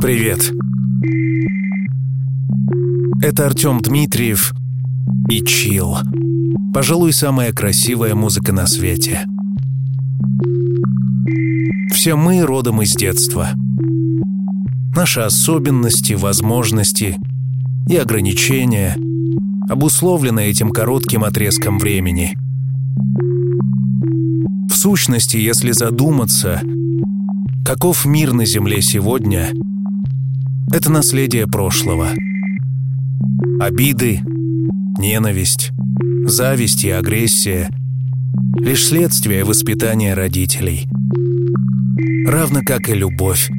Привет. Это Артем Дмитриев и Чил. Пожалуй, самая красивая музыка на свете. Все мы родом из детства. Наши особенности, возможности и ограничения обусловлены этим коротким отрезком времени. В сущности, если задуматься, каков мир на Земле сегодня, это наследие прошлого. Обиды, ненависть, зависть и агрессия — лишь следствие воспитания родителей. Равно как и любовь,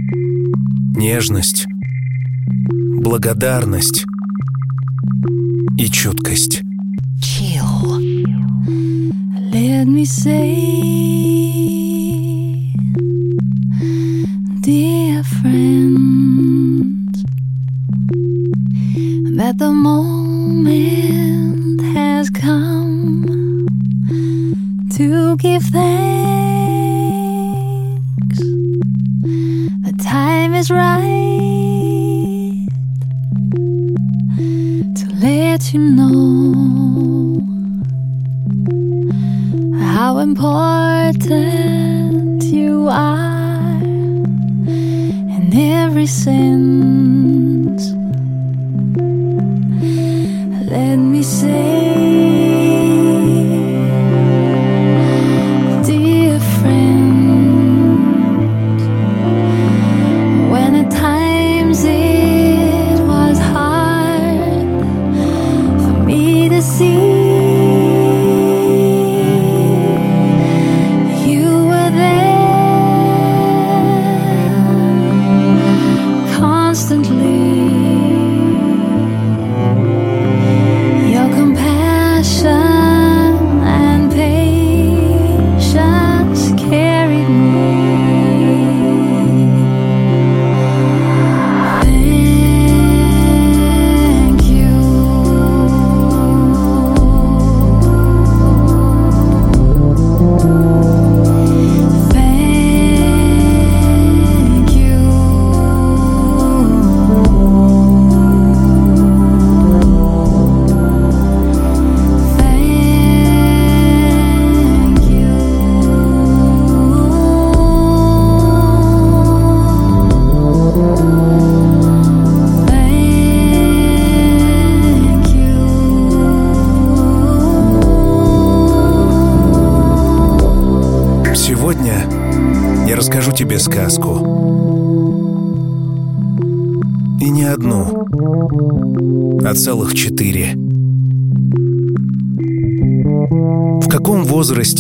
нежность, благодарность и чуткость. Chill. Let me say, dear friend, that the moment has come to give thanks. The time is right to let you know how important you are every sense. Let me say,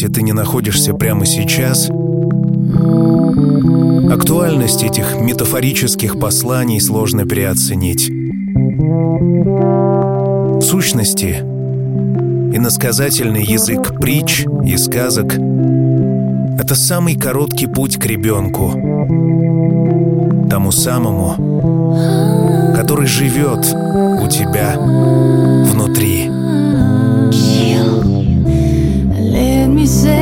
возрасте ты не находишься прямо сейчас, актуальность этих метафорических посланий сложно переоценить. Сущности, иносказательный язык притч и сказок — это самый короткий путь к ребенку, тому самому, который живет у тебя внутри. you say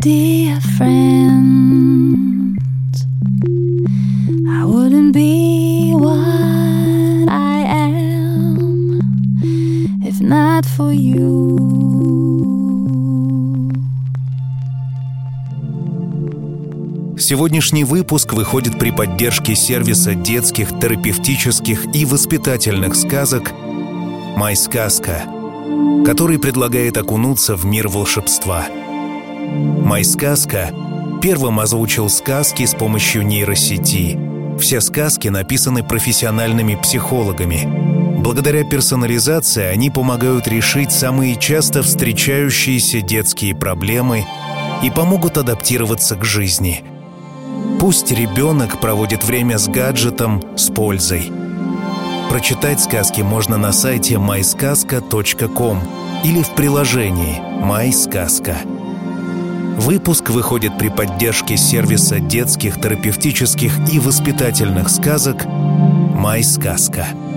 dear friend, I wouldn't be what I am if not for you. Сегодняшний выпуск выходит при поддержке сервиса детских, терапевтических и воспитательных сказок «Майсказка», который предлагает окунуться в мир волшебства – «Май сказка» первым озвучил сказки с помощью нейросети. Все сказки написаны профессиональными психологами. Благодаря персонализации они помогают решить самые часто встречающиеся детские проблемы и помогут адаптироваться к жизни – Пусть ребенок проводит время с гаджетом с пользой. Прочитать сказки можно на сайте mysказка.com или в приложении «Майсказка». Выпуск выходит при поддержке сервиса детских терапевтических и воспитательных сказок «Майсказка». Итак,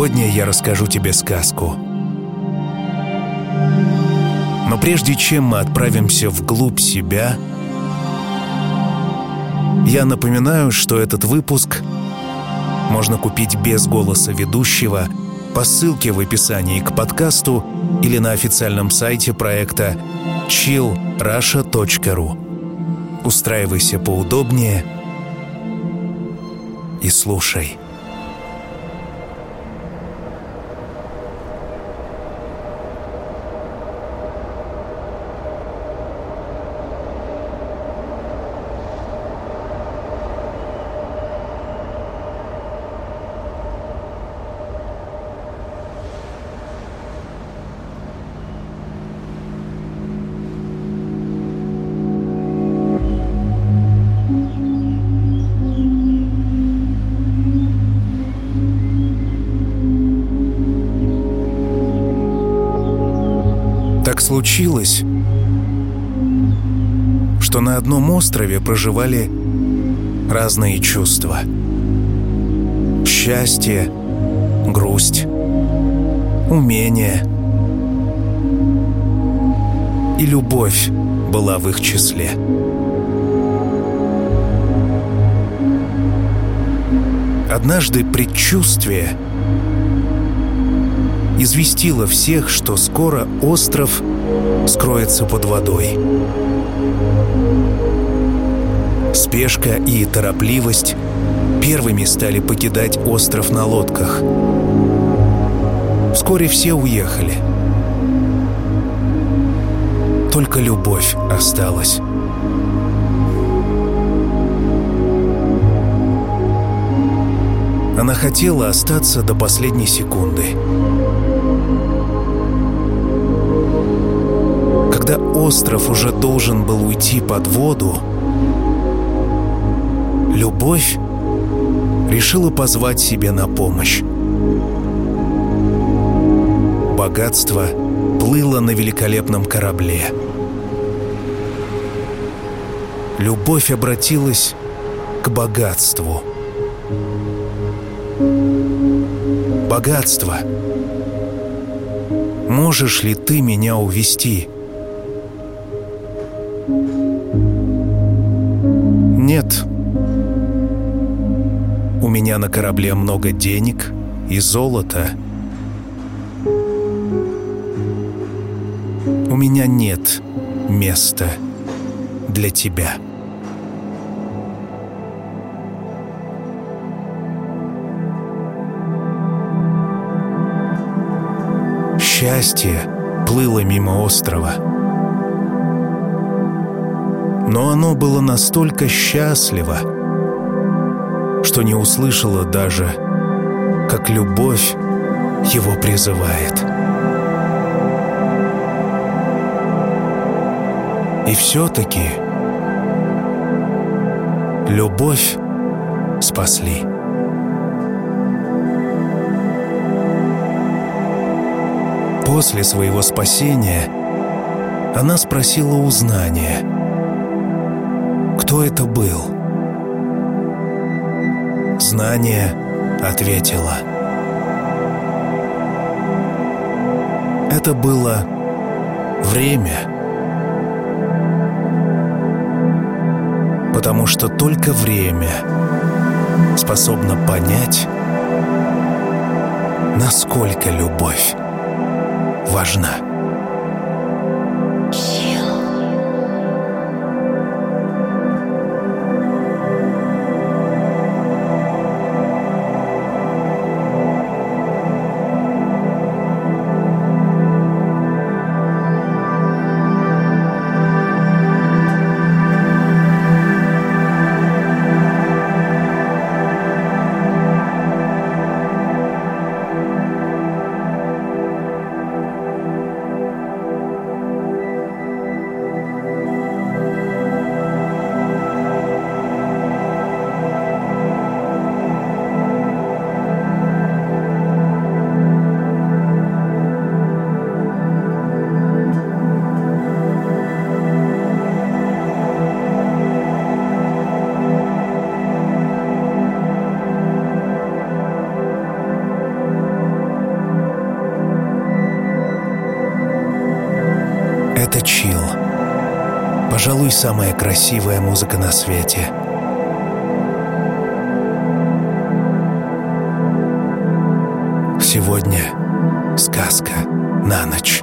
сегодня я расскажу тебе сказку. Но прежде чем мы отправимся вглубь себя, я напоминаю, что этот выпуск можно купить без голоса ведущего по ссылке в описании к подкасту или на официальном сайте проекта chillrusha.ru. Устраивайся поудобнее – и слушай. Случилось, что на одном острове проживали разные чувства. Счастье, грусть, умение и любовь была в их числе. Однажды предчувствие известило всех, что скоро остров скроется под водой. Спешка и торопливость первыми стали покидать остров на лодках. Вскоре все уехали. Только любовь осталась. Она хотела остаться до последней секунды. Остров уже должен был уйти под воду, любовь решила позвать себе на помощь. Богатство плыло на великолепном корабле. Любовь обратилась к богатству. Богатство. Можешь ли ты меня увести? Меня на корабле много денег и золота. У меня нет места для тебя. Счастье плыло мимо острова. Но оно было настолько счастливо, что не услышала даже, как любовь его призывает. И все-таки любовь спасли. После своего спасения она спросила узнания, кто это был. Знание ответила. Это было время, потому что только время способно понять, насколько любовь важна. Красивая музыка на свете. Сегодня сказка на ночь.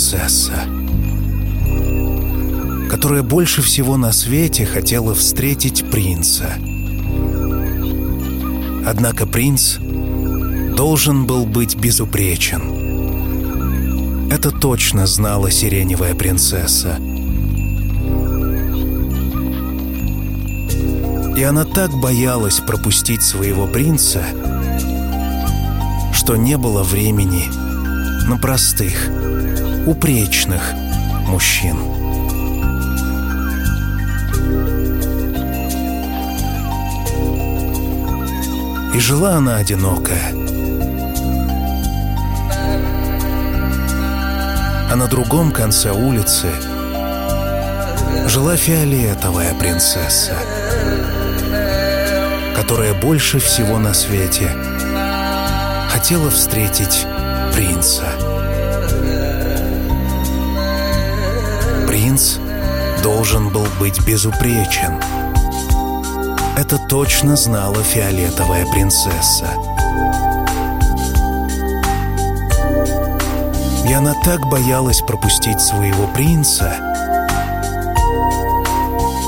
принцесса, которая больше всего на свете хотела встретить принца. Однако принц должен был быть безупречен. Это точно знала сиреневая принцесса. И она так боялась пропустить своего принца, что не было времени на простых упречных мужчин. И жила она одинокая. А на другом конце улицы жила фиолетовая принцесса, которая больше всего на свете хотела встретить принца. Принц должен был быть безупречен. Это точно знала фиолетовая принцесса. И она так боялась пропустить своего принца,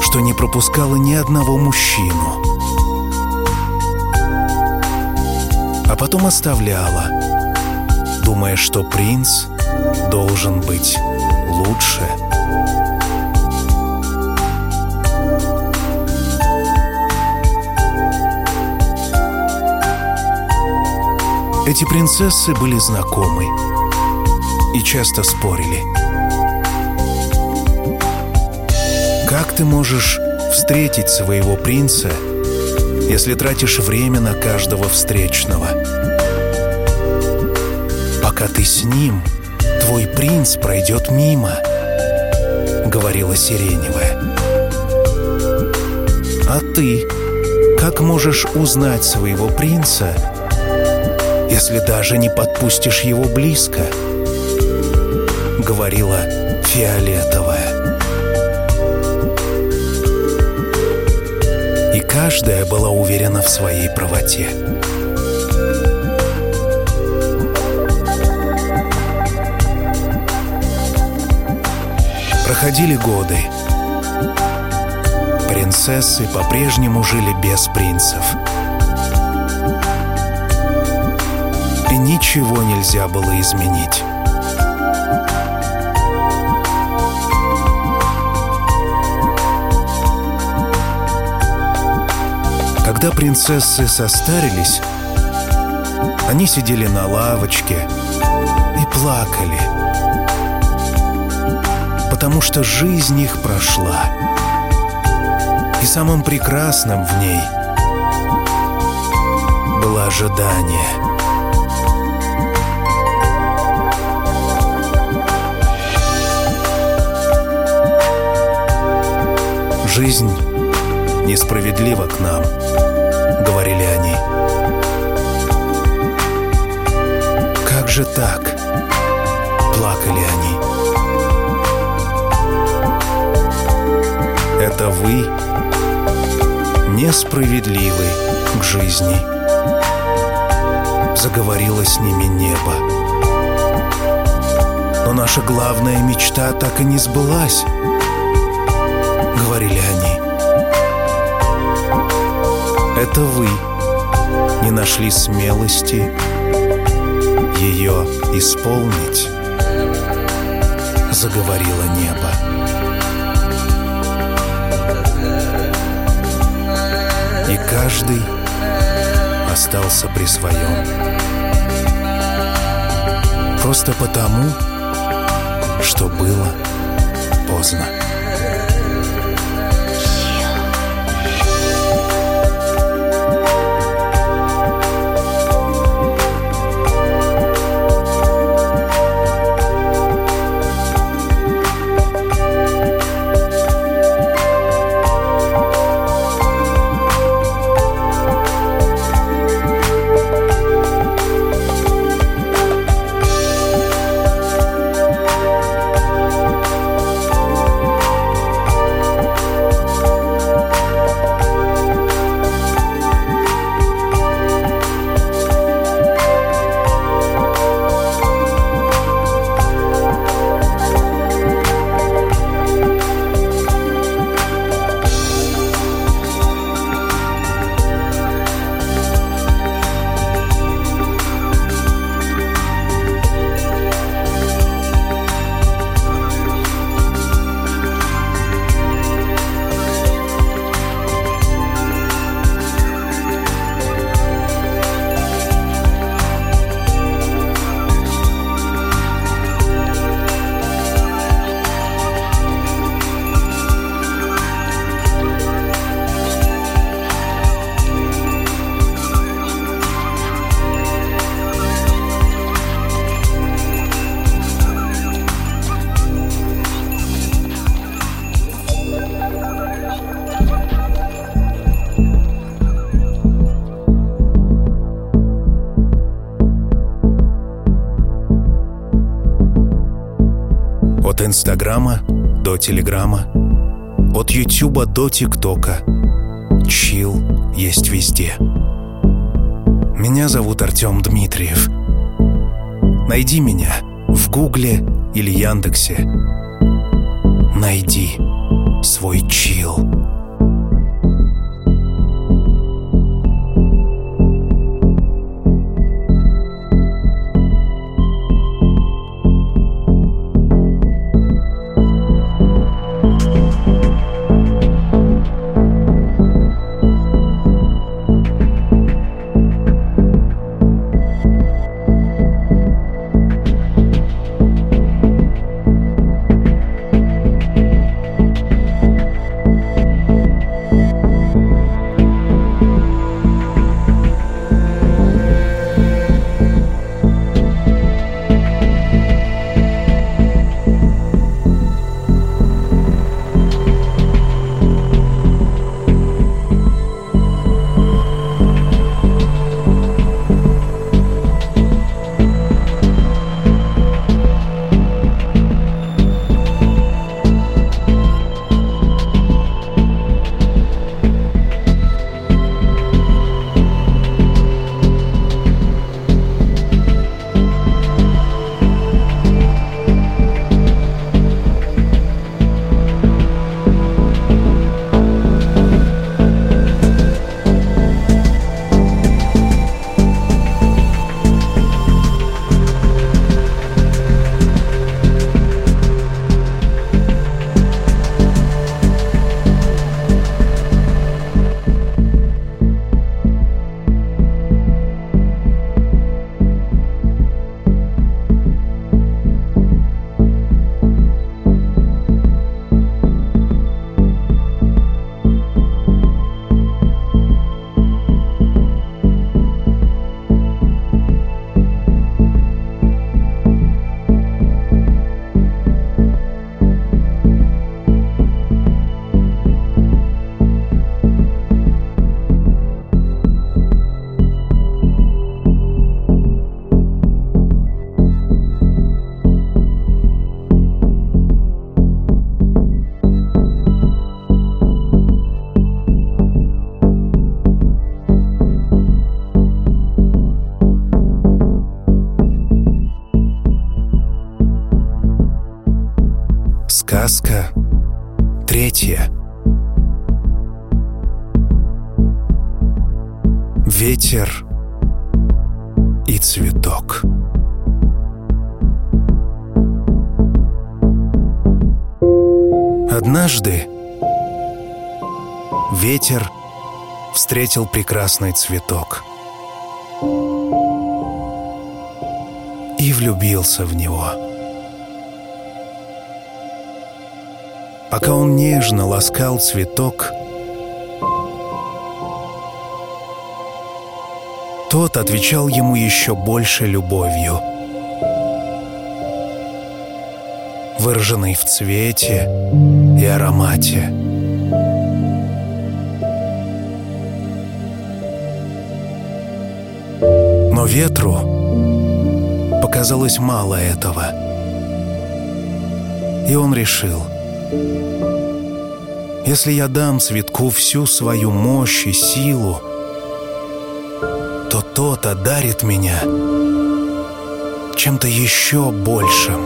что не пропускала ни одного мужчину. А потом оставляла, думая, что принц должен быть лучше. Эти принцессы были знакомы и часто спорили. Как ты можешь встретить своего принца, если тратишь время на каждого встречного? Пока ты с ним, твой принц пройдет мимо, говорила Сиреневая. А ты как можешь узнать своего принца, если даже не подпустишь его близко? Говорила Фиолетовая. И каждая была уверена в своей правоте. Проходили годы. Принцессы по-прежнему жили без принцев. И ничего нельзя было изменить. Когда принцессы состарились, они сидели на лавочке и плакали, потому что жизнь их прошла, и самым прекрасным в ней было ожидание. Жизнь несправедлива к нам, говорили они. Как же так? Плакали они. Это вы несправедливы к жизни. Заговорило с ними небо. Но наша главная мечта так и не сбылась, говорили они. Это вы не нашли смелости ее исполнить, заговорило небо. И каждый остался при своем. Просто потому, что было поздно. Инстаграма до Телеграма, от Ютуба до ТикТока. Чил есть везде. Меня зовут Артем Дмитриев. Найди меня в Гугле или Яндексе. Найди свой чил. Сказка третья. Ветер и цветок. Однажды ветер встретил прекрасный цветок и влюбился в него. Пока он нежно ласкал цветок, тот отвечал ему еще больше любовью, выраженной в цвете и аромате. Но ветру показалось мало этого. И он решил, если я дам цветку всю свою мощь и силу, то тот одарит меня чем-то еще большим.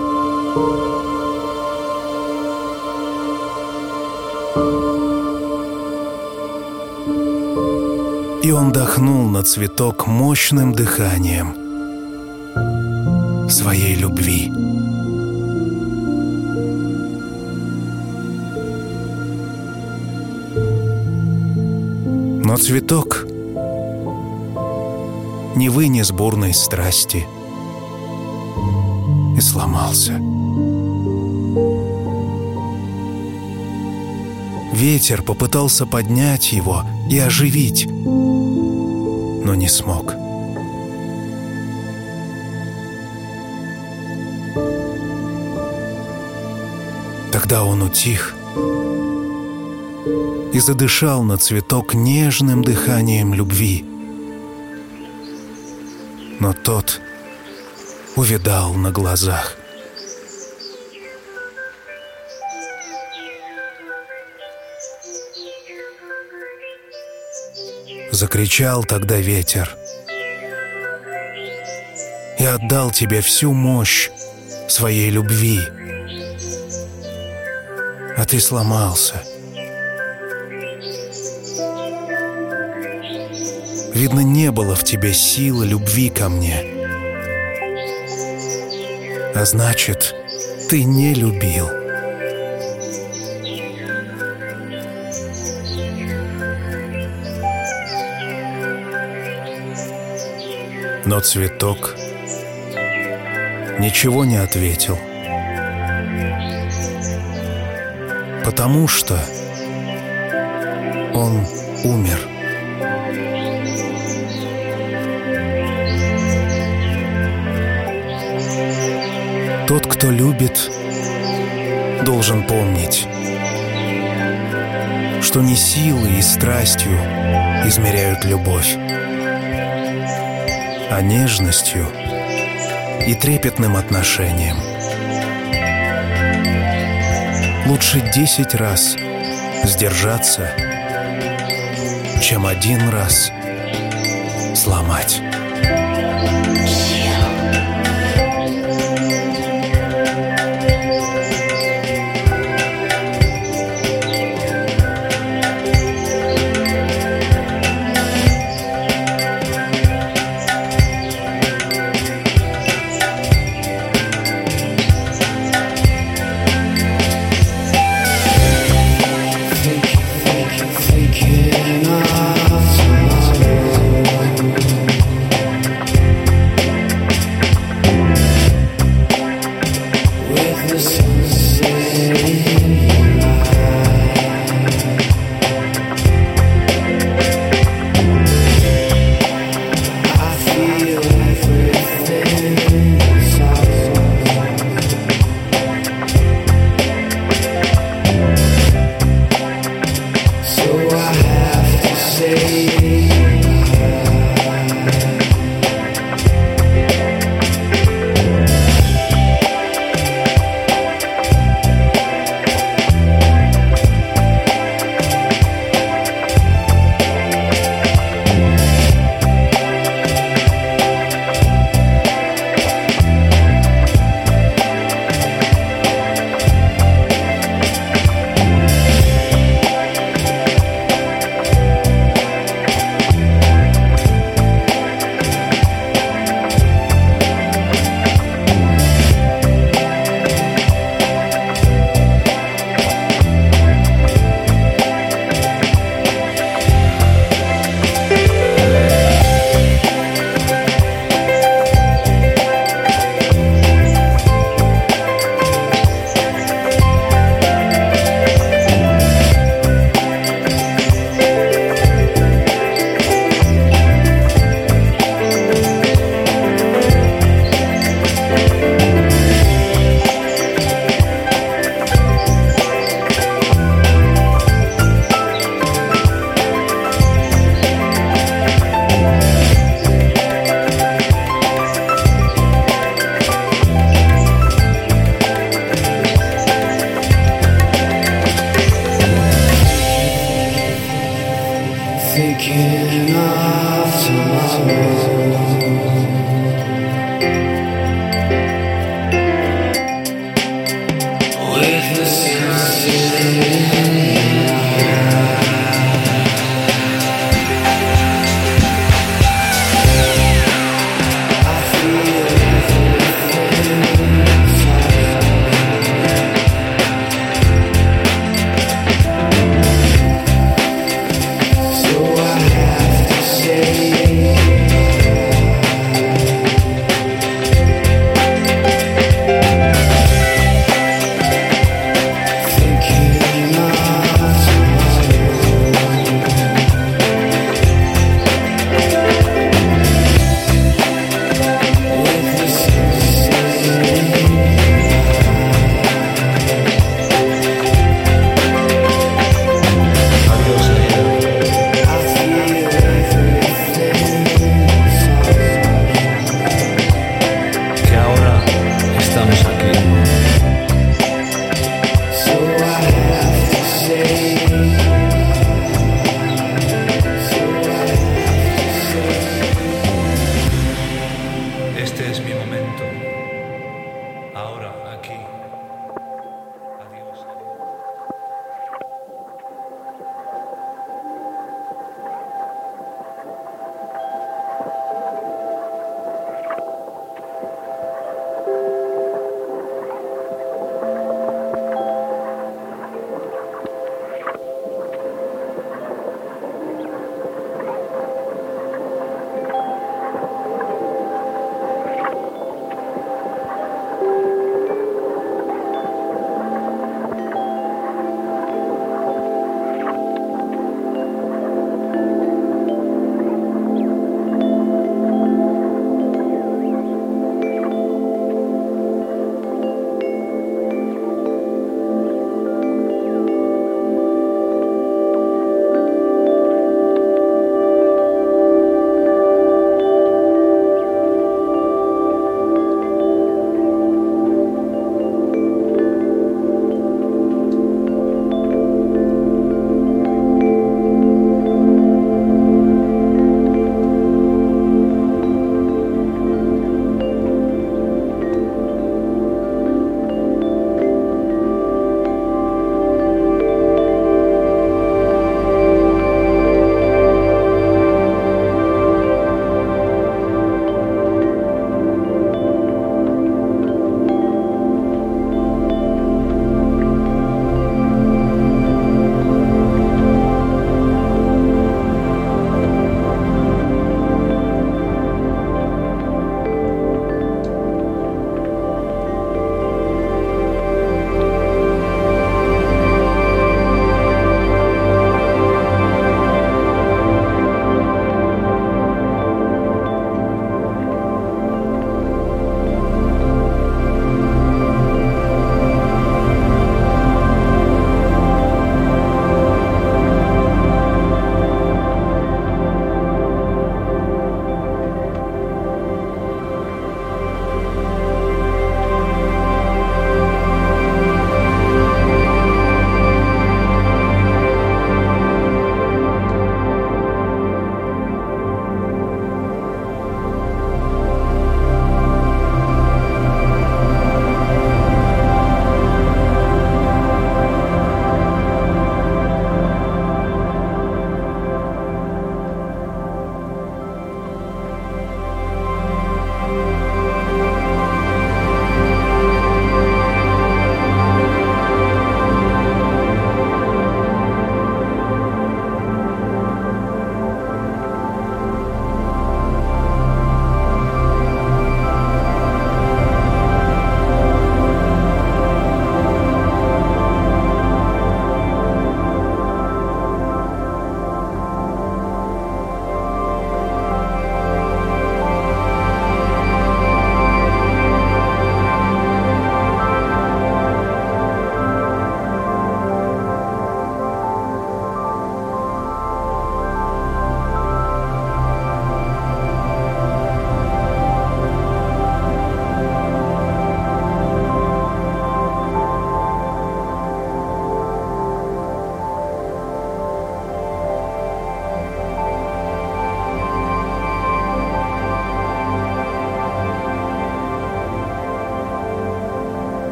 И он дохнул на цветок мощным дыханием своей любви. Но цветок не вынес бурной страсти и сломался. Ветер попытался поднять его и оживить, но не смог. Тогда он утих и задышал на цветок нежным дыханием любви. Но тот увидал на глазах. Закричал тогда ветер. и отдал тебе всю мощь своей любви, а ты сломался» Видно, не было в тебе силы любви ко мне. А значит, ты не любил. Но цветок ничего не ответил. Потому что он умер. Тот, кто любит, должен помнить, что не силой и страстью измеряют любовь, а нежностью и трепетным отношением. Лучше десять раз сдержаться, чем один раз сломать. King of tomorrow.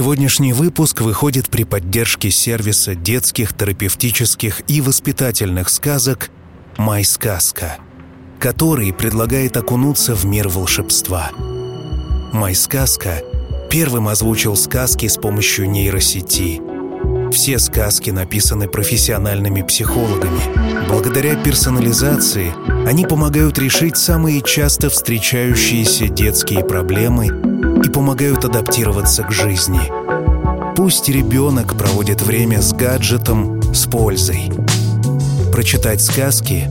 Сегодняшний выпуск выходит при поддержке сервиса детских терапевтических и воспитательных сказок «Май сказка», который предлагает окунуться в мир волшебства. «Май сказка» первым озвучил сказки с помощью нейросети. Все сказки написаны профессиональными психологами. Благодаря персонализации они помогают решить самые часто встречающиеся детские проблемы и помогают адаптироваться к жизни. Пусть ребенок проводит время с гаджетом с пользой. Прочитать сказки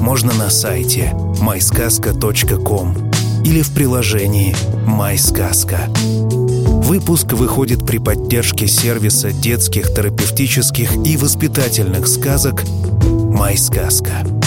можно на сайте mysказка.com или в приложении «Майсказка». Выпуск выходит при поддержке сервиса детских терапевтических и воспитательных сказок «Майсказка». Сказка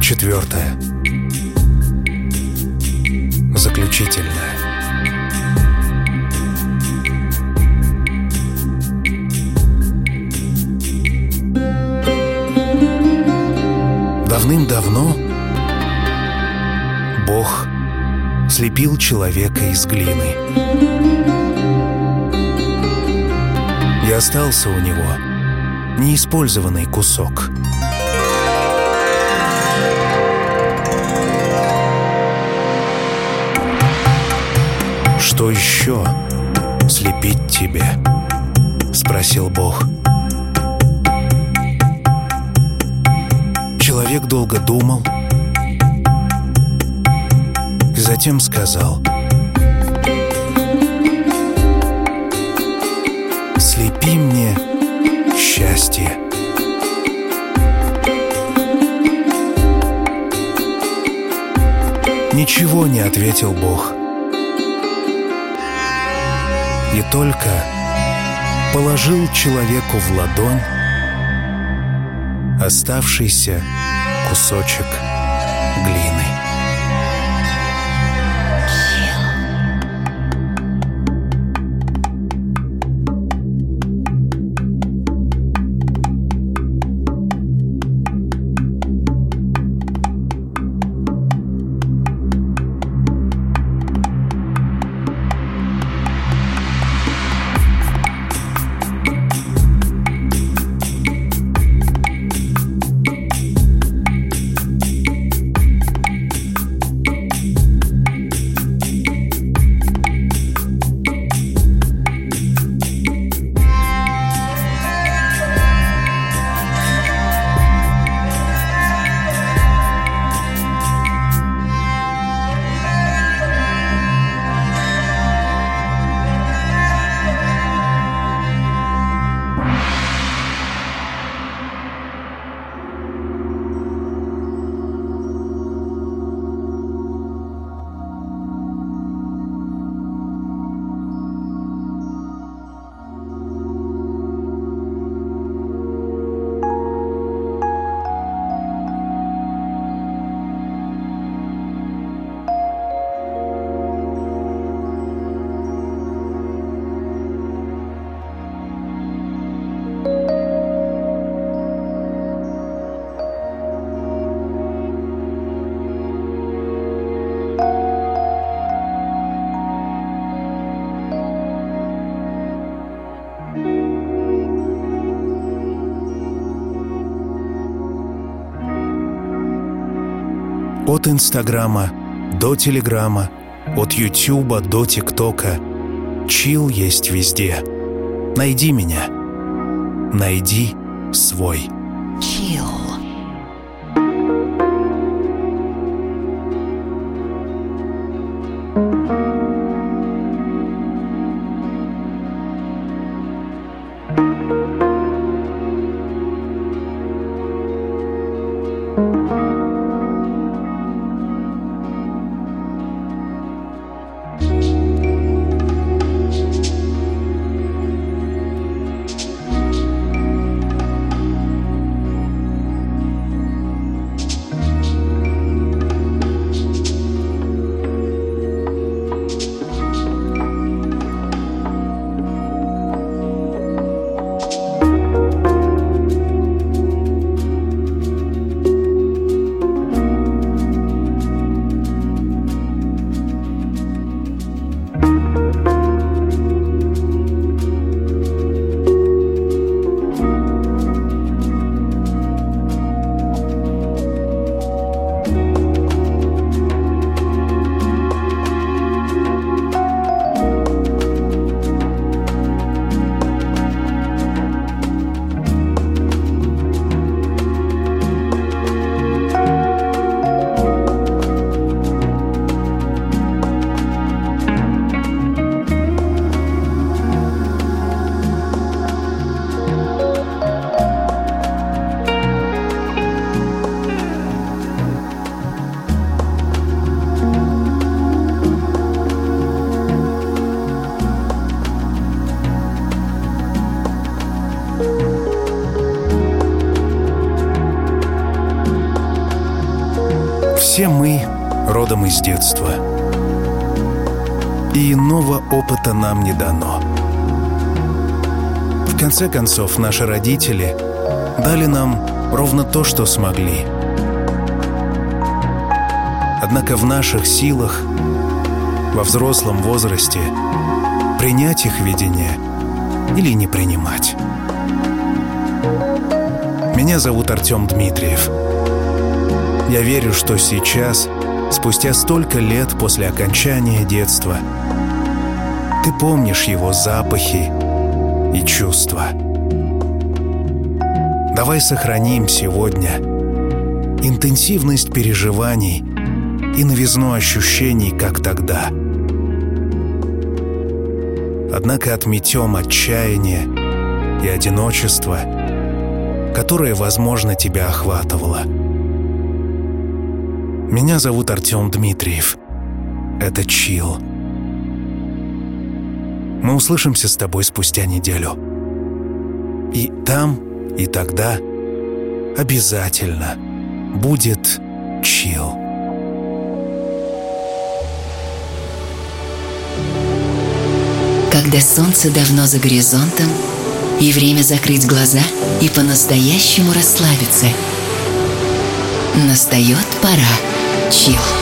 четвертая. Заключительная. Давным-давно Бог слепил человека из глины. И остался у него неиспользованный кусок — что еще слепить тебе?» — спросил Бог. Человек долго думал и затем сказал «Слепи мне счастье». Ничего не ответил Бог. И только положил человеку в ладонь оставшийся кусочек глины. От Инстаграма до Телеграма, от Ютуба до ТикТока. Чил есть везде. Найди меня. Найди свой. Chill. Нам не дано. В конце концов, наши родители дали нам ровно то, что смогли. Однако в наших силах, во взрослом возрасте, принять их видение или не принимать. Меня зовут Артем Дмитриев. Я верю, что сейчас, спустя столько лет после окончания детства, Ты помнишь его запахи и чувства. Давай сохраним сегодня интенсивность переживаний и новизну ощущений, как тогда. Однако отметем отчаяние и одиночество, которое, возможно, тебя охватывало. Меня зовут Артем Дмитриев. Это Чил. Мы услышимся с тобой спустя неделю. И там, и тогда обязательно будет чил. Когда солнце давно за горизонтом, и время закрыть глаза и по-настоящему расслабиться. Настает пора. Чил.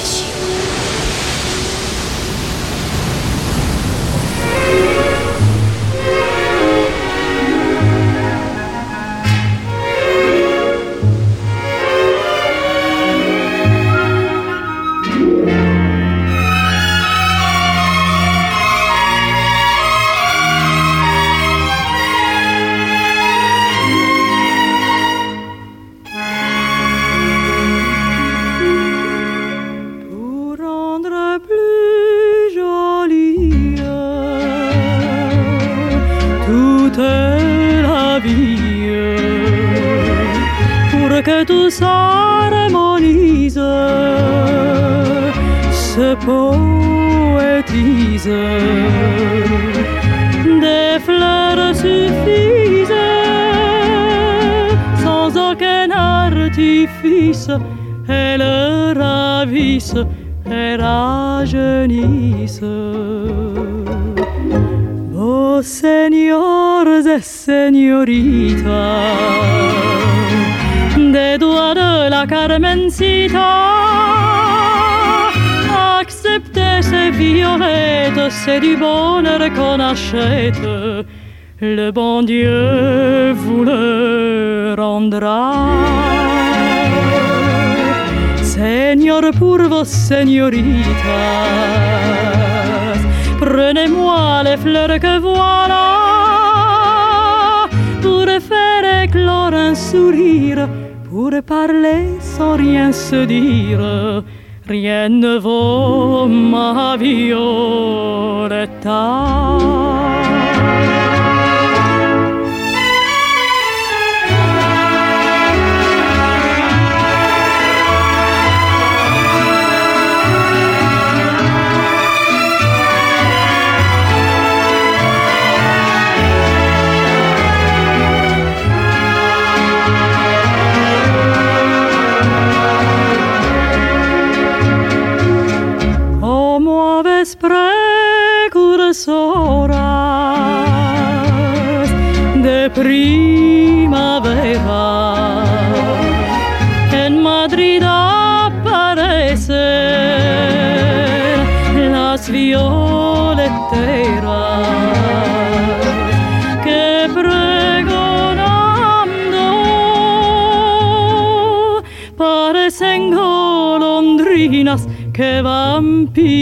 Ravissent et rajeunissent. Oh seigneurs et señoritas, des doigts de la Carmencita, acceptez ces violettes, c'est du bonheur qu'on achète. Le bon Dieu vous le rendra. Pour vos señoritas, prenez-moi les fleurs que voilà pour faire éclore un sourire, pour parler sans rien se dire. Rien ne vaut ma violetta.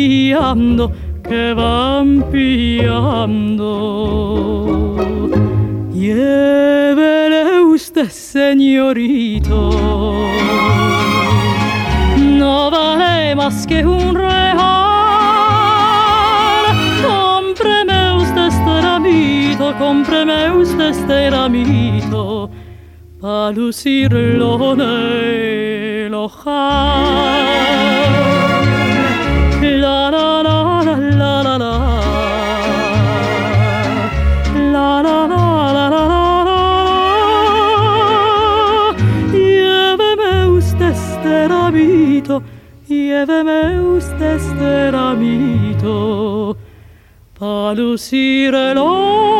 Piando, que van piando. Llévele usted, señorito, no vale más que un real. Cómpreme usted este ramito, cómpreme usted este ramito, pa' lucirlo en el. adoucir l'ombre.